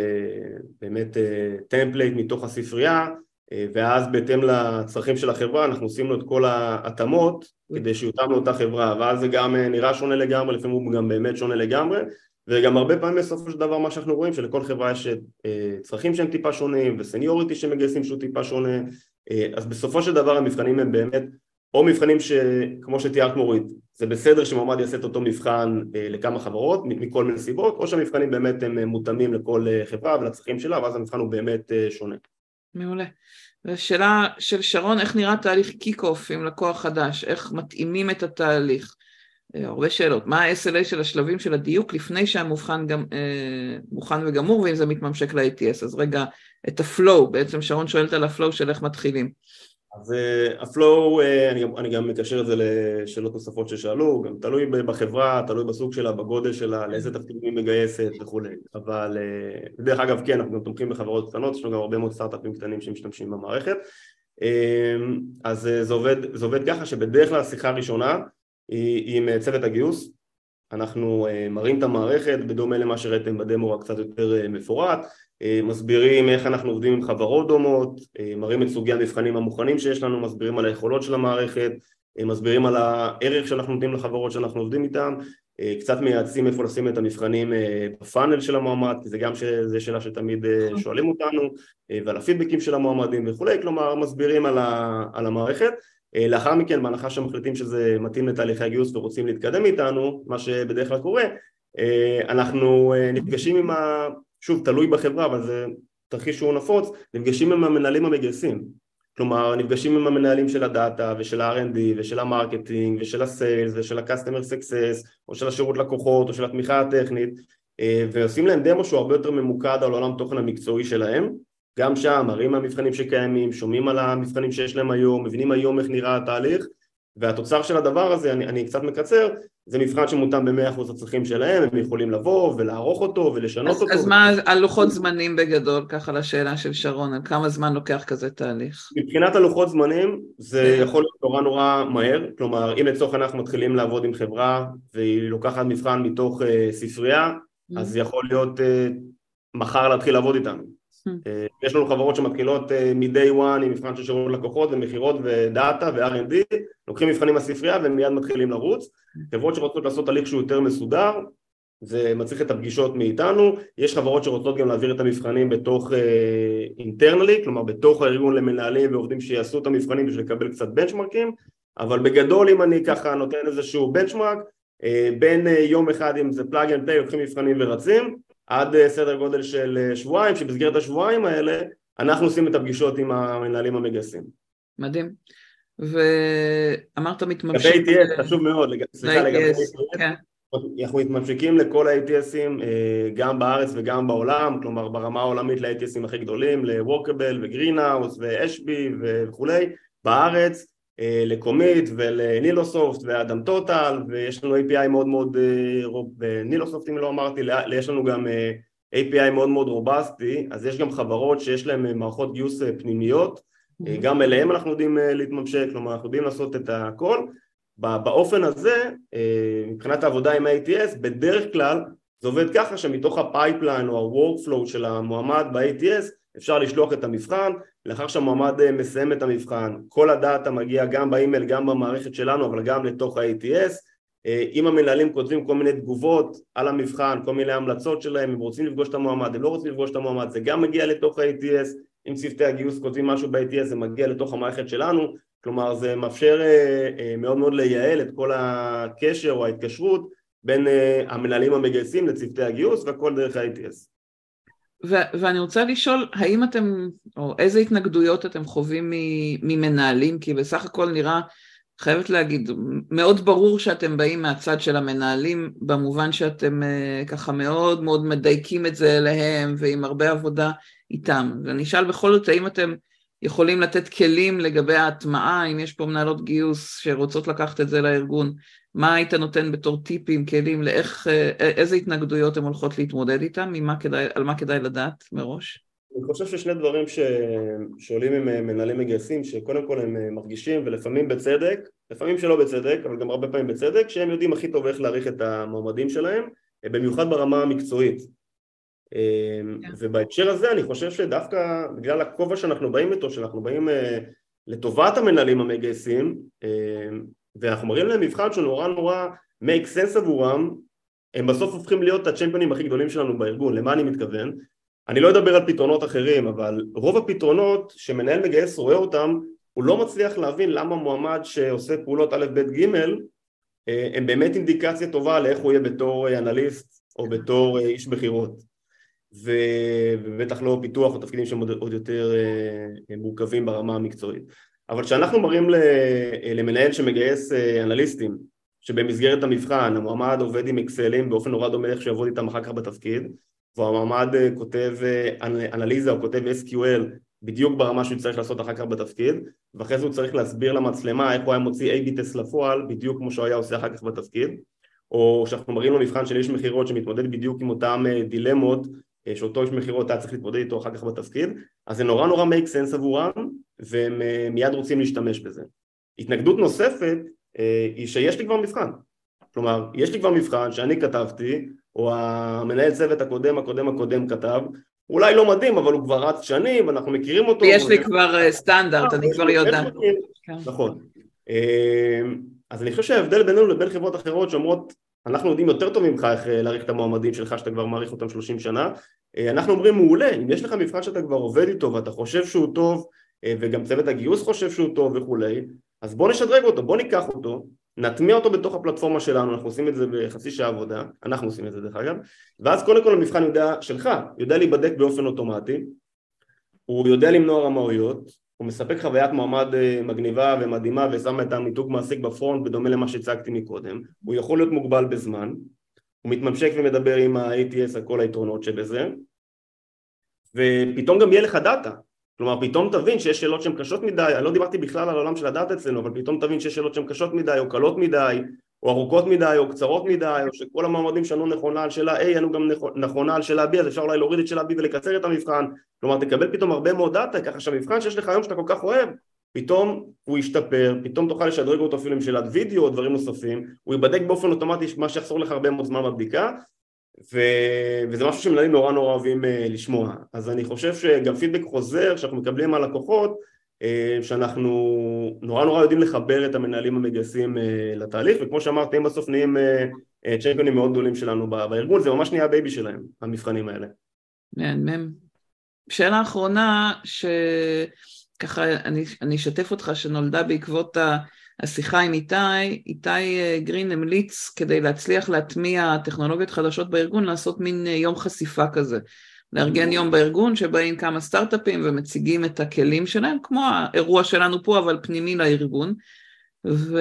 באמת template אה, מתוך הספרייה אה, ואז בהתאם לצרכים של החברה אנחנו עושים לו את כל ההתאמות כדי שיותאם לאותה חברה. ואז זה גם נראה שונה לגמרי, לפעמים הוא גם באמת שונה לגמרי. וגם הרבה פעמים בסופו של דבר מה שאנחנו רואים שלכל חברה יש צרכים שהם טיפה שונים ו seniority שמגייסים שהוא טיפה שונה. אז בסופו של דבר המבחנים הם באמת או מבחנים שכמו שתיארת מורית זה בסדר שמועמד יעשה את אותו מבחן אה, לכמה חברות מכל מיני סיבות או שהמבחנים באמת הם אה, מותאמים לכל אה, חברה ולצרכים שלה ואז המבחן הוא באמת שונה. מעולה. ושאלה של שרון איך נראה תהליך kick-off עם לקוח חדש, איך מתאימים את התהליך? הרבה שאלות, מה ה-SLA של השלבים של הדיוק לפני שהמבחן גם, אה, מוכן וגמור ואם זה מתממשק ל-ATS, אז רגע את ה flow, בעצם שרון שואלת על ה flow של איך מתחילים. אז uh, הפלואו, uh, אני, אני גם מקשר את זה לשאלות נוספות ששאלו, גם תלוי בחברה, תלוי בסוג שלה, בגודל שלה, לאיזה תפקידים היא מגייסת וכולי, אבל uh, דרך אגב כן, אנחנו גם תומכים בחברות קטנות, יש לנו גם הרבה מאוד סטארט-אפים קטנים שמשתמשים במערכת, אז זה, עובד, זה עובד ככה שבדרך כלל השיחה הראשונה היא, עם צוות הגיוס, אנחנו מראים את המערכת בדומה למה שראיתם בדמו רק קצת יותר מפורט. אה, מסבירים איך אנחנו עובדים עם חברות דומות, אה, מראים את סוגי המבחנים המוכנים שיש לנו, מסבירים על היכולות של המערכת, אה, מסבירים על הערך שאנחנו נותנים לחברות שאנחנו עובדים איתן, קצת מייעצים איפה לשים את המבחנים בפאנל של המועמד, כי זה גם זו שאלה שתמיד שואלים אותנו, ועל הפידבקים של המועמדים וכולי, כלומר מסבירים על, ה, על המערכת. לאחר מכן, בהנחה שמחליטים שזה מתאים לתהליכי הגיוס ורוצים להתקדם איתנו, מה שבדרך כלל קורה, אנחנו נפגשים עם. שוב, תלוי בחברה, אבל זה תרחיש שהוא נפוץ, נפגשים עם המנהלים המגייסים. כלומר נפגשים עם המנהלים של ה data ושל ה-R&D ושל ה marketing ושל ה sales ושל ה-customer success או של השירות לקוחות או של התמיכה הטכנית אה, ועושים להם דמו שהוא הרבה יותר ממוקד על עולם תוכן המקצועי שלהם גם שם מראים המבחנים שקיימים, שומעים על המבחנים שיש להם היום, מבינים היום איך נראה התהליך והתוצר של הדבר הזה, אני, אני קצת מקצר, זה מבחן שמותאם ב-100% לצרכים שלהם, הם יכולים לבוא ולערוך אותו ולשנות אז, אותו. אז מה הלוחות זמנים בגדול, ככה לשאלה של שרון, על כמה זמן לוקח כזה תהליך? מבחינת הלוחות זמנים זה יכול להיות נורא נורא מהר, כלומר אם לצורך אנחנו מתחילים לעבוד עם חברה והיא לוקחת מבחן מתוך uh, ספרייה, mm-hmm. אז יכול להיות uh, מחר להתחיל לעבוד איתנו. אה, יש לנו חברות שמתחילות אה, מ-day one עם מבחן של שירות לקוחות ומכירות ודאטה ו-R&D, לוקחים מבחנים מהספרייה והם מיד מתחילים לרוץ. חברות שרוצות לעשות הליך שהוא יותר מסודר, זה מצריך את הפגישות מאיתנו, יש חברות שרוצות גם להעביר את המבחנים בתוך internally, uh, כלומר בתוך הארגון למנהלים ועובדים שיעשו את המבחנים בשביל לקבל קצת benchmarkים, אבל בגדול אם אני ככה נותן איזשהו benchmark, uh, בין uh, יום אחד אם זה plug and play לוקחים מבחנים ורצים, עד אה, סדר גודל של אה, שבועיים, שבמסגרת השבועיים האלה אנחנו עושים את הפגישות עם המנהלים המגייסים. מדהים. ואמרת מתממשים... לגבי ATS, חשוב מאוד, סליחה, לגבי ATS, כן. אנחנו מתממשקים לכל ה-ATSים אה, גם בארץ וגם בעולם, כלומר ברמה העולמית ל-ATSים הכי גדולים, ל-Workable ו-Greenhouse ו-HB וכולי, בארץ לקומיט ולנילוסופט ואדם טוטל ויש לנו API מאוד מאוד, אה, נילוסופט אם לא אמרתי, יש לנו גם אה, API מאוד מאוד robustי, אז יש גם חברות שיש להן מערכות גיוס פנימיות, גם אליהם אנחנו יודעים להתממשק, כלומר אנחנו יודעים לעשות את הכל. באופן הזה, מבחינת העבודה עם ATS, בדרך כלל זה עובד ככה שמתוך ה pipeline או ה-workflow של המועמד ב-ATS אפשר לשלוח את המבחן, לאחר שהמועמד אה, מסיים את המבחן, כל ה data מגיע גם באימייל, גם במערכת שלנו, אבל גם לתוך ה-ATS. אה, אם המנהלים כותבים כל מיני תגובות על המבחן, כל מיני המלצות שלהם, הם רוצים לפגוש את המועמד, הם לא רוצים לפגוש את המועמד, זה גם מגיע לתוך ה-ATS, אם צוותי הגיוס כותבים משהו ב-ATS זה מגיע לתוך המערכת שלנו, כלומר זה מאפשר אה, מאוד מאוד לייעל את כל הקשר או ההתקשרות בין המנהלים המגייסים לצוותי הגיוס והכל דרך ה-ATS. ו- ואני רוצה לשאול, האם אתם, או איזה התנגדויות אתם חווים ממנהלים? כי בסך הכל נראה, חייבת להגיד, מאוד ברור שאתם באים מהצד של המנהלים, במובן שאתם uh, ככה מאוד מאוד מדייקים את זה אליהם, ועם הרבה עבודה איתם. ואני אשאל בכל זאת, האם אתם יכולים לתת כלים לגבי ההטמעה, אם יש פה מנהלות גיוס שרוצות לקחת את זה לארגון, מה היית נותן בתור טיפים, כלים, לאיך, אה, איזה התנגדויות הן הולכות להתמודד איתן, על מה כדאי לדעת מראש? אני חושב ששני דברים ש... שעולים עם אה, מנהלים מגייסים, שקודם כל הם אה, מרגישים, ולפעמים בצדק, לפעמים שלא בצדק, אבל גם הרבה פעמים בצדק, שהם יודעים הכי טוב איך להעריך את המועמדים שלהם, במיוחד ברמה המקצועית. כן. ובהקשר הזה אני חושב שדווקא בגלל הכובע שאנחנו באים איתו, שאנחנו באים לטובת המנהלים המגייסים, ואנחנו מראים להם מבחן שהוא נורא make sense עבורם, הם בסוף הופכים להיות הצ'מפיונים הכי גדולים שלנו בארגון, למה אני מתכוון? אני לא אדבר על פתרונות אחרים, אבל רוב הפתרונות שמנהל מגייס רואה אותם, הוא לא מצליח להבין למה מועמד שעושה פעולות א', ב', ג', אה, הם באמת אינדיקציה טובה לאיך הוא יהיה בתור אנליסט או בתור אה, איש מכירות. ובטח לא פיתוח או תפקידים שהם עוד יותר אה, מורכבים ברמה המקצועית. אבל כשאנחנו מראים למנהל שמגייס אה, אנליסטים שבמסגרת המבחן המועמד עובד עם אקסלים באופן נורא דומה איך שיעבוד איתם אחר כך בתפקיד והמועמד אה, כותב אה, אנליזה או כותב SQL בדיוק ברמה שהוא צריך לעשות אחר כך בתפקיד ואחרי זה הוא צריך להסביר למצלמה איך הוא היה מוציא A-B טסט לפועל בדיוק כמו שהוא היה עושה אחר כך בתפקיד או שאנחנו מראים לו מבחן של איש מכירות שמתמודד בדיוק עם אותם דילמות שאותו איש מכירות היה צריך להתמודד איתו אחר כך בתפקיד אז זה נורא נורא make sense עבורם והם אה, מיד רוצים להשתמש בזה. התנגדות נוספת אה, היא שיש לי כבר מבחן, כלומר יש לי כבר מבחן שאני כתבתי או המנהל צוות הקודם הקודם הקודם כתב. אולי לא מדהים אבל הוא כבר רץ שנים ואנחנו מכירים אותו. יש לי כבר אה, סטנדרט, אני כבר כן. נכון. אז אני חושב שההבדל בינינו לבין חברות אחרות שאומרות אנחנו יודעים יותר טוב ממך איך להעריך את המועמדים שלך שאתה כבר מעריך אותם 30 שנה. אנחנו אומרים מעולה, אם יש לך מבחן שאתה כבר עובד איתו ואתה חושב שהוא טוב וגם צוות הגיוס חושב שהוא טוב וכולי, אז בוא נשדרג אותו, בוא ניקח אותו, נטמיע אותו בתוך הפלטפורמה שלנו, אנחנו עושים את זה בחצי שעה עבודה, אנחנו עושים את זה דרך אגב, ואז קודם כל המבחן יודע, שלך יודע להיבדק באופן אוטומטי, הוא יודע למנוע רמאויות, הוא מספק חוויית מועמד מגניבה ומדהימה ושם את המיתוג מעסיק בפרונט בדומה למה שהצגתי מקודם, הוא יכול להיות מוגבל בזמן, הוא מתממשק ומדבר עם ה-ATS על כל היתרונות שבזה ופתאום גם יהיה לך data כלומר פתאום תבין שיש שאלות שהן קשות מדי, אני לא דיברתי בכלל על העולם של ה data אצלנו אבל פתאום תבין שיש שאלות שהן קשות מדי או קלות מדי או ארוכות מדי או קצרות מדי או שכל המועמדים שענו נכונה על שאלה A ענו גם נכונה על שאלה B אז אפשר אולי להוריד את שאלה B ולקצר את המבחן. כלומר תקבל פתאום הרבה מאוד data ככה שהמבחן שיש לך היום שאתה כל כך אוהב פתאום הוא ישתפר, פתאום תוכל לשדרג אותו אפילו עם שאלת וידאו או דברים נוספים, הוא ייבדק באופן אוטומטי מה שיחסוך לך הרבה מאוד זמן בבדיקה ו... וזה משהו שמנהלים נורא נורא אוהבים uh, לשמוע אז אני חושב שגם פידבק חוזר שאנחנו מקבלים מהלקוחות uh, שאנחנו נורא נורא יודעים לחבר את המנהלים המגייסים uh, לתהליך וכמו שאמרתי הם בסוף נהיים uh, uh, צ'מפיונים מאוד גדולים שלנו בארגון זה ממש נהיה ה baby שלהם המבחנים האלה. מהמם. שאלה אחרונה ש... ככה אני, אני אשתף אותך שנולדה בעקבות השיחה עם איתי, איתי אה, גרין המליץ כדי להצליח להטמיע טכנולוגיות חדשות בארגון לעשות מין אה, יום חשיפה כזה. לארגן יום בארגון שבאים כמה סטארט-אפים ומציגים את הכלים שלהם, כמו האירוע שלנו פה אבל פנימי לארגון. ו...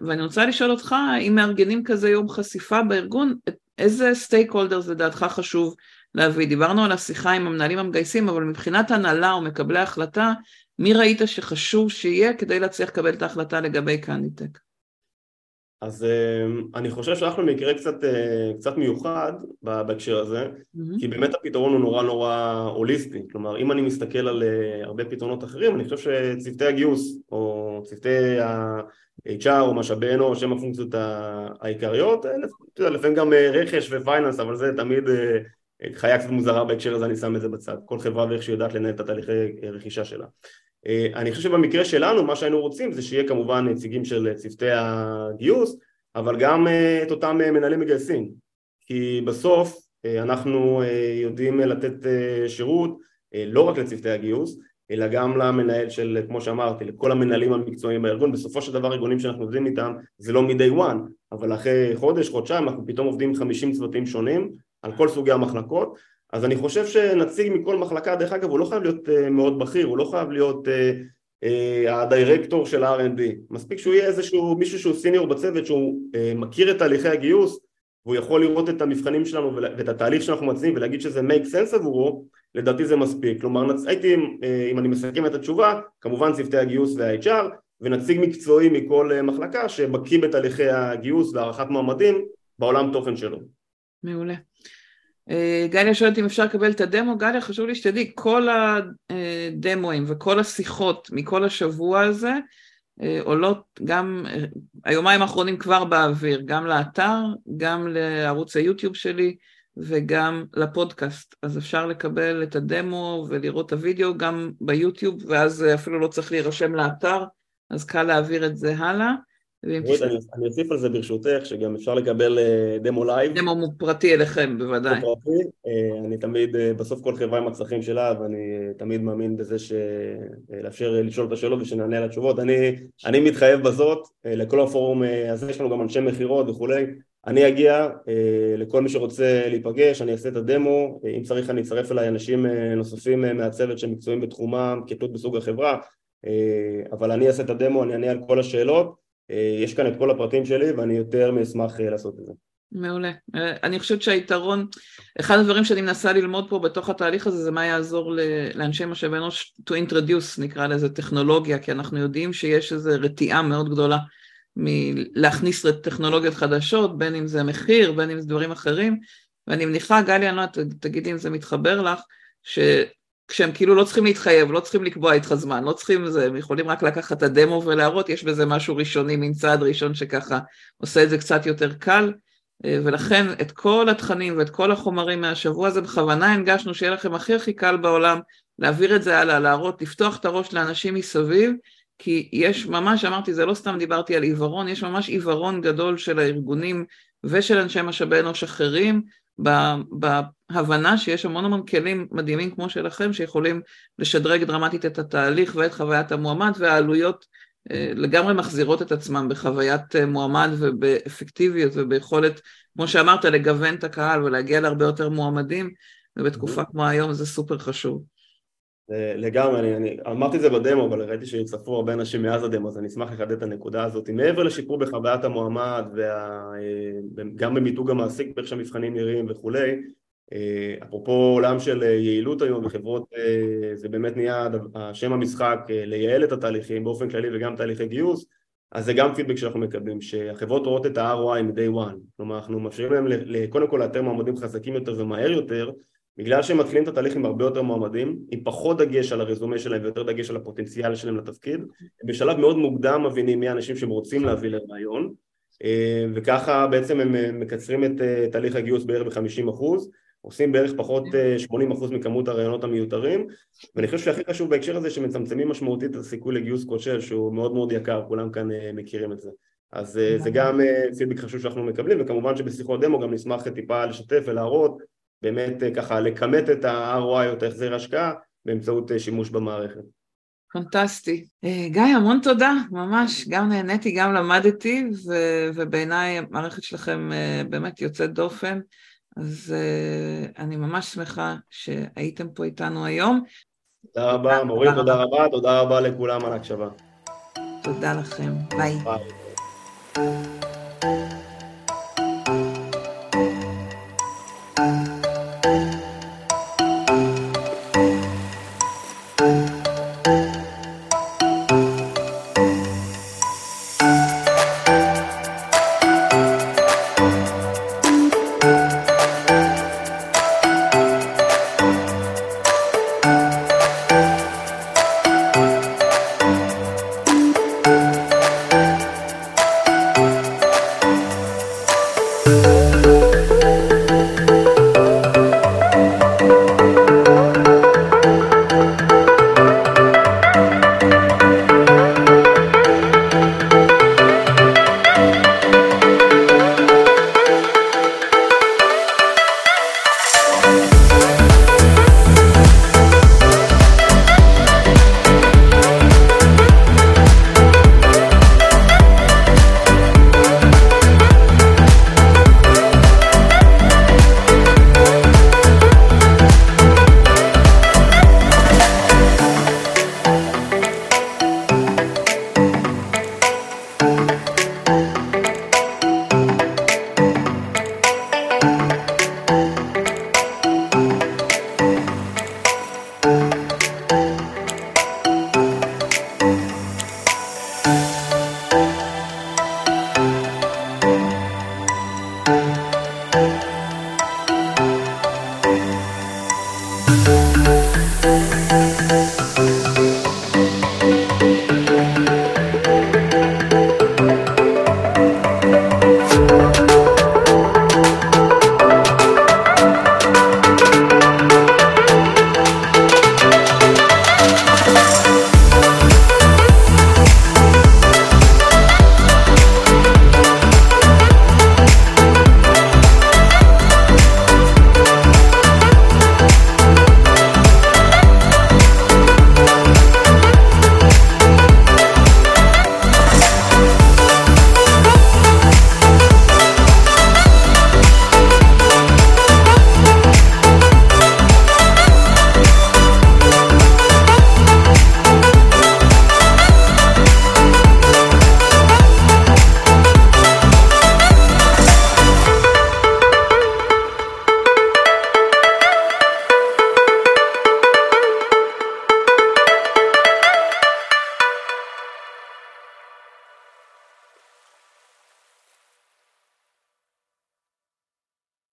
ואני רוצה לשאול אותך, אם מארגנים כזה יום חשיפה בארגון, איזה סטייק הולדרס לדעתך חשוב להביא. דיברנו על השיחה עם המנהלים המגייסים, אבל מבחינת הנהלה או מקבלי ההחלטה, מי ראית שחשוב שיהיה כדי להצליח לקבל את ההחלטה לגבי קניטק? אז אמ, אני חושב שאנחנו במקרה קצת, אה, קצת מיוחד בהקשר הזה, mm-hmm. כי באמת הפתרון הוא נורא נורא הוליסטי, כלומר אם אני מסתכל על אה, הרבה פתרונות אחרים, אני חושב שצוותי הגיוס או צוותי ה-HR או משאבי אנוש הם הפונקציות העיקריות, אה, לפעמים גם רכש ופייננס, אבל זה תמיד חיה קצת מוזרה בהקשר הזה, אני שם את זה בצד, כל חברה ואיך שהיא יודעת לנהל את התהליכי רכישה שלה. אה, אני חושב שבמקרה שלנו מה שהיינו רוצים זה שיהיה כמובן נציגים של צוותי הגיוס, אבל גם אה, את אותם אה, מנהלים מגייסים, כי בסוף אנחנו יודעים לתת שירות לא רק לצוותי הגיוס, אלא גם למנהל של, כמו שאמרתי, לכל המנהלים המקצועיים בארגון, בסופו של דבר ארגונים שאנחנו עובדים איתם זה לא מ-day one, אבל אחרי חודש, חודשיים, אנחנו פתאום עובדים עם 50 צוותים שונים על כל סוגי המחלקות אז אני חושב שנציג מכל מחלקה, דרך אגב הוא לא חייב להיות uh, מאוד בכיר, הוא לא חייב להיות uh, uh, הדירקטור של ה-R&D, מספיק שהוא יהיה איזשהו מישהו שהוא סיניור בצוות שהוא uh, מכיר את תהליכי הגיוס והוא יכול לראות את המבחנים שלנו ואת התהליך שאנחנו מציעים ולהגיד שזה make sense עבורו, לדעתי זה מספיק. כלומר הייתי, אם אני מסכם את התשובה, כמובן צוותי הגיוס וה-HR ונציג מקצועי מכל מחלקה שבקיא בתהליכי הגיוס והערכת מועמדים בעולם תוכן שלו. מעולה. אה, גליה שואלת אם אפשר לקבל את הדמו, גליה חשוב לי שתדעי, כל הדמואים וכל השיחות מכל השבוע הזה אה, עולות גם, אה, היומיים האחרונים כבר באוויר, גם לאתר, גם לערוץ היוטיוב שלי וגם לפודקאסט, אז אפשר לקבל את הדמו ולראות את הוידאו גם ביוטיוב, ואז אפילו לא צריך להירשם לאתר, אז קל להעביר את זה הלאה. אני אוסיף על זה ברשותך, שגם אפשר לקבל אה, דמו live. דמו פרטי אליכם, בוודאי. אה, אני תמיד, אה, בסוף כל חברה עם הצרכים שלה, ואני תמיד מאמין בזה לאפשר לשאול את השאלות ושנענה על התשובות. אני מתחייב בזאת, לכל הפורום הזה יש לנו גם אנשי מכירות וכולי. אני אגיע לכל מי שרוצה להיפגש, אני אעשה את הדמו, אם צריך אני אצרף אליי אנשים נוספים מהצוות שמקצועים בתחומם, כתלות בסוג החברה, אבל אני אעשה את הדמו, אני אענה על כל השאלות. אה, יש כאן את כל הפרטים שלי ואני יותר מאשמח אה, לעשות את זה. מעולה. אה, אני חושבת שהיתרון, אחד הדברים שאני מנסה ללמוד פה בתוך התהליך הזה זה מה יעזור לאנשי משאבי אנוש to introduce נקרא לזה טכנולוגיה, כי אנחנו יודעים שיש איזו רתיעה מאוד גדולה מלהכניס טכנולוגיות חדשות, בין אם זה מחיר, בין אם זה דברים אחרים, ואני מניחה, גלי, אני לא יודעת, תגידי אם זה מתחבר לך, ש... כשהם כאילו לא צריכים להתחייב, לא צריכים לקבוע איתך זמן, לא צריכים זה, הם יכולים רק לקחת את הדמו ולהראות, יש בזה משהו ראשוני, מין צעד ראשון שככה עושה את זה קצת יותר קל, אה, ולכן את כל התכנים ואת כל החומרים מהשבוע הזה בכוונה הנגשנו שיהיה לכם הכי הכי קל בעולם להעביר את זה הלאה, להראות, לפתוח את הראש לאנשים מסביב, כי יש ממש, אמרתי, זה לא סתם דיברתי על עיוורון, יש ממש עיוורון גדול של הארגונים ושל אנשי משאבי אנוש אחרים, בהבנה שיש המון המון כלים מדהימים כמו שלכם שיכולים לשדרג דרמטית את התהליך ואת חוויית המועמד והעלויות אה, לגמרי מחזירות את עצמם בחוויית אה, מועמד ובאפקטיביות וביכולת, כמו שאמרת, לגוון את הקהל ולהגיע להרבה יותר מועמדים ובתקופה כמו היום זה סופר חשוב. לגמרי, אני, אני אמרתי את זה בדמו, אבל ראיתי שהצטרפו הרבה אנשים מאז הדמו, אז אני אשמח לחדד את הנקודה הזאת. מעבר לשיפור בחוויית המועמד, וגם במיתוג המעסיק, באיך שהמבחנים נראים וכולי, אה, אפרופו עולם של אה, יעילות היום וחברות, אה, זה באמת נהיה שם המשחק לייעל את התהליכים באופן כללי וגם תהליכי גיוס, אז זה גם פידבק שאנחנו מקבלים, שהחברות רואות את ה-ROI מ-day one, כלומר אנחנו מאפשרים להם קודם כל לאתר מועמדים חזקים יותר ומהר יותר, בגלל שהם מתחילים את התהליך עם הרבה יותר מועמדים, עם פחות דגש על הרזומה שלהם ויותר דגש על הפוטנציאל שלהם לתפקיד, הם בשלב מאוד מוקדם מבינים מי האנשים שהם רוצים להביא לרעיון, וככה בעצם הם מקצרים את תהליך הגיוס בערך ב-50 אחוז, עושים בערך פחות 80% אה, מכמות הרעיונות המיותרים ואני חושב שהכי חשוב בהקשר הזה שמצמצמים משמעותית את הסיכוי לגיוס כושל שהוא מאוד מאוד יקר, כולם כאן אה, מכירים את זה. אז אה, זה גם פידבק חשוב שאנחנו מקבלים וכמובן שבשיחות דמו גם נשמח טיפה לשתף ולהראות באמת אה, ככה לכמת את ה-ROI או את ההחזר ההשקעה באמצעות אה, שימוש במערכת. פנטסטי. אה, גיא, המון תודה, ממש. גם נהניתי, גם למדתי, ו- ובעיניי המערכת שלכם באמת יוצאת דופן. אז אני ממש שמחה שהייתם פה איתנו היום. תודה רבה, מורי, תודה רבה, תודה רבה לכולם על ההקשבה. תודה לכם, ביי. ביי.